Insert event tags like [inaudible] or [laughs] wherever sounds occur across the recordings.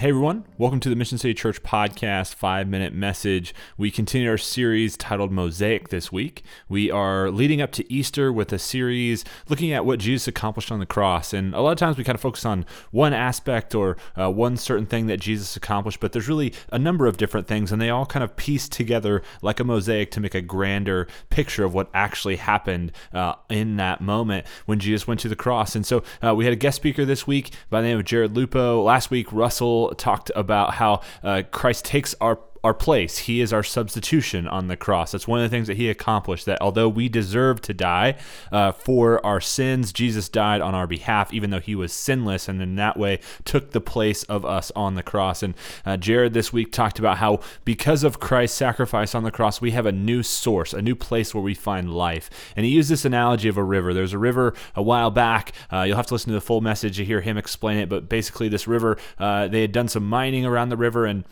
Hey everyone, welcome to the Mission City Church podcast, five minute message. We continue our series titled Mosaic this week. We are leading up to Easter with a series looking at what Jesus accomplished on the cross. And a lot of times we kind of focus on one aspect or uh, one certain thing that Jesus accomplished, but there's really a number of different things, and they all kind of piece together like a mosaic to make a grander picture of what actually happened uh, in that moment when Jesus went to the cross. And so uh, we had a guest speaker this week by the name of Jared Lupo. Last week, Russell talked about how uh, Christ takes our our place. He is our substitution on the cross. That's one of the things that he accomplished. That although we deserve to die uh, for our sins, Jesus died on our behalf, even though he was sinless, and in that way took the place of us on the cross. And uh, Jared this week talked about how because of Christ's sacrifice on the cross, we have a new source, a new place where we find life. And he used this analogy of a river. There's a river a while back. Uh, you'll have to listen to the full message to hear him explain it. But basically, this river, uh, they had done some mining around the river and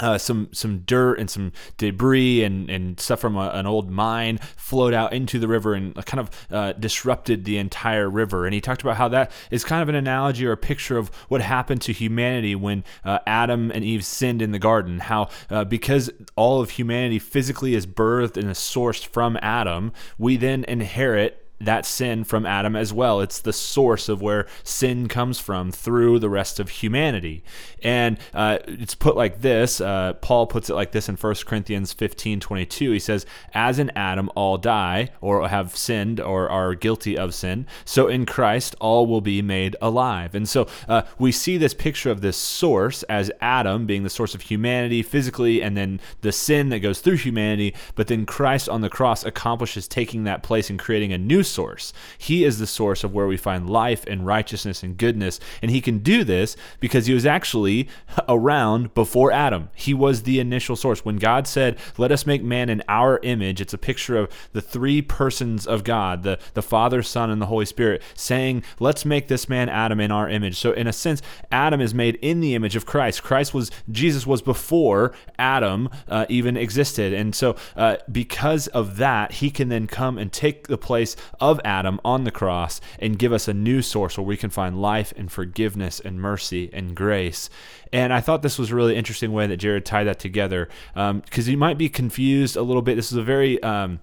uh, some some dirt and some debris and, and stuff from a, an old mine flowed out into the river and kind of uh, disrupted the entire river. And he talked about how that is kind of an analogy or a picture of what happened to humanity when uh, Adam and Eve sinned in the garden. How uh, because all of humanity physically is birthed and is sourced from Adam, we then inherit that sin from Adam as well. It's the source of where sin comes from through the rest of humanity. And uh, it's put like this uh, Paul puts it like this in 1 Corinthians 15 22. He says, As in Adam all die, or have sinned, or are guilty of sin, so in Christ all will be made alive. And so uh, we see this picture of this source as Adam being the source of humanity physically, and then the sin that goes through humanity. But then Christ on the cross accomplishes taking that place and creating a new source. He is the source of where we find life and righteousness and goodness. And he can do this because he was actually around before Adam. He was the initial source. When God said, Let us make man in our image, it's a picture of the three persons of God the, the Father, Son, and the Holy Spirit saying, Let's make this man Adam in our image. So, in a sense, Adam is made in the image of Christ. Christ was, Jesus was before Adam uh, even existed. And so, uh, because of that, he can then come and take the place of Adam on the cross and give us a new source where we can find life and forgiveness and mercy and grace. And I thought this was a really interesting way that Jared tied that together because um, you might be confused a little bit. This is a very um,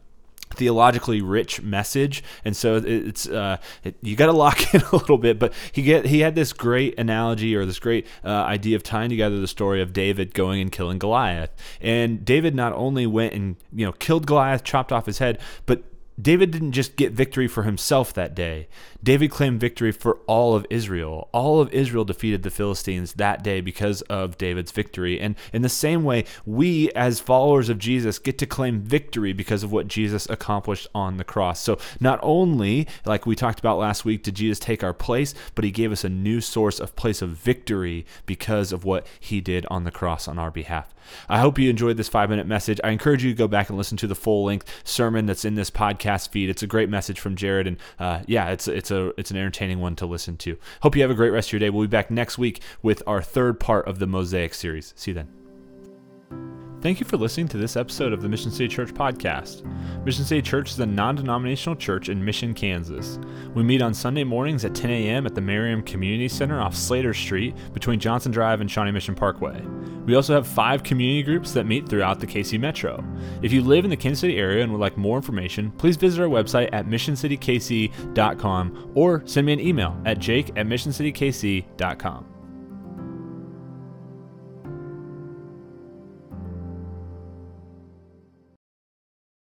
theologically rich message and so it's uh, it, you got to lock [laughs] in a little bit but he get he had this great analogy or this great uh, idea of tying together the story of David going and killing Goliath and David not only went and you know killed Goliath chopped off his head but David didn't just get victory for himself that day. David claimed victory for all of Israel. All of Israel defeated the Philistines that day because of David's victory. And in the same way, we as followers of Jesus get to claim victory because of what Jesus accomplished on the cross. So not only, like we talked about last week, did Jesus take our place, but he gave us a new source of place of victory because of what he did on the cross on our behalf. I hope you enjoyed this five minute message. I encourage you to go back and listen to the full length sermon that's in this podcast feed. It's a great message from Jared, and uh, yeah, it's it's a it's an entertaining one to listen to. Hope you have a great rest of your day. We'll be back next week with our third part of the Mosaic series. See you then. Thank you for listening to this episode of the Mission City Church podcast. Mission City Church is a non denominational church in Mission, Kansas. We meet on Sunday mornings at 10 a.m. at the Merriam Community Center off Slater Street between Johnson Drive and Shawnee Mission Parkway. We also have five community groups that meet throughout the KC Metro. If you live in the Kansas City area and would like more information, please visit our website at missioncitykc.com or send me an email at jake at missioncitykc.com.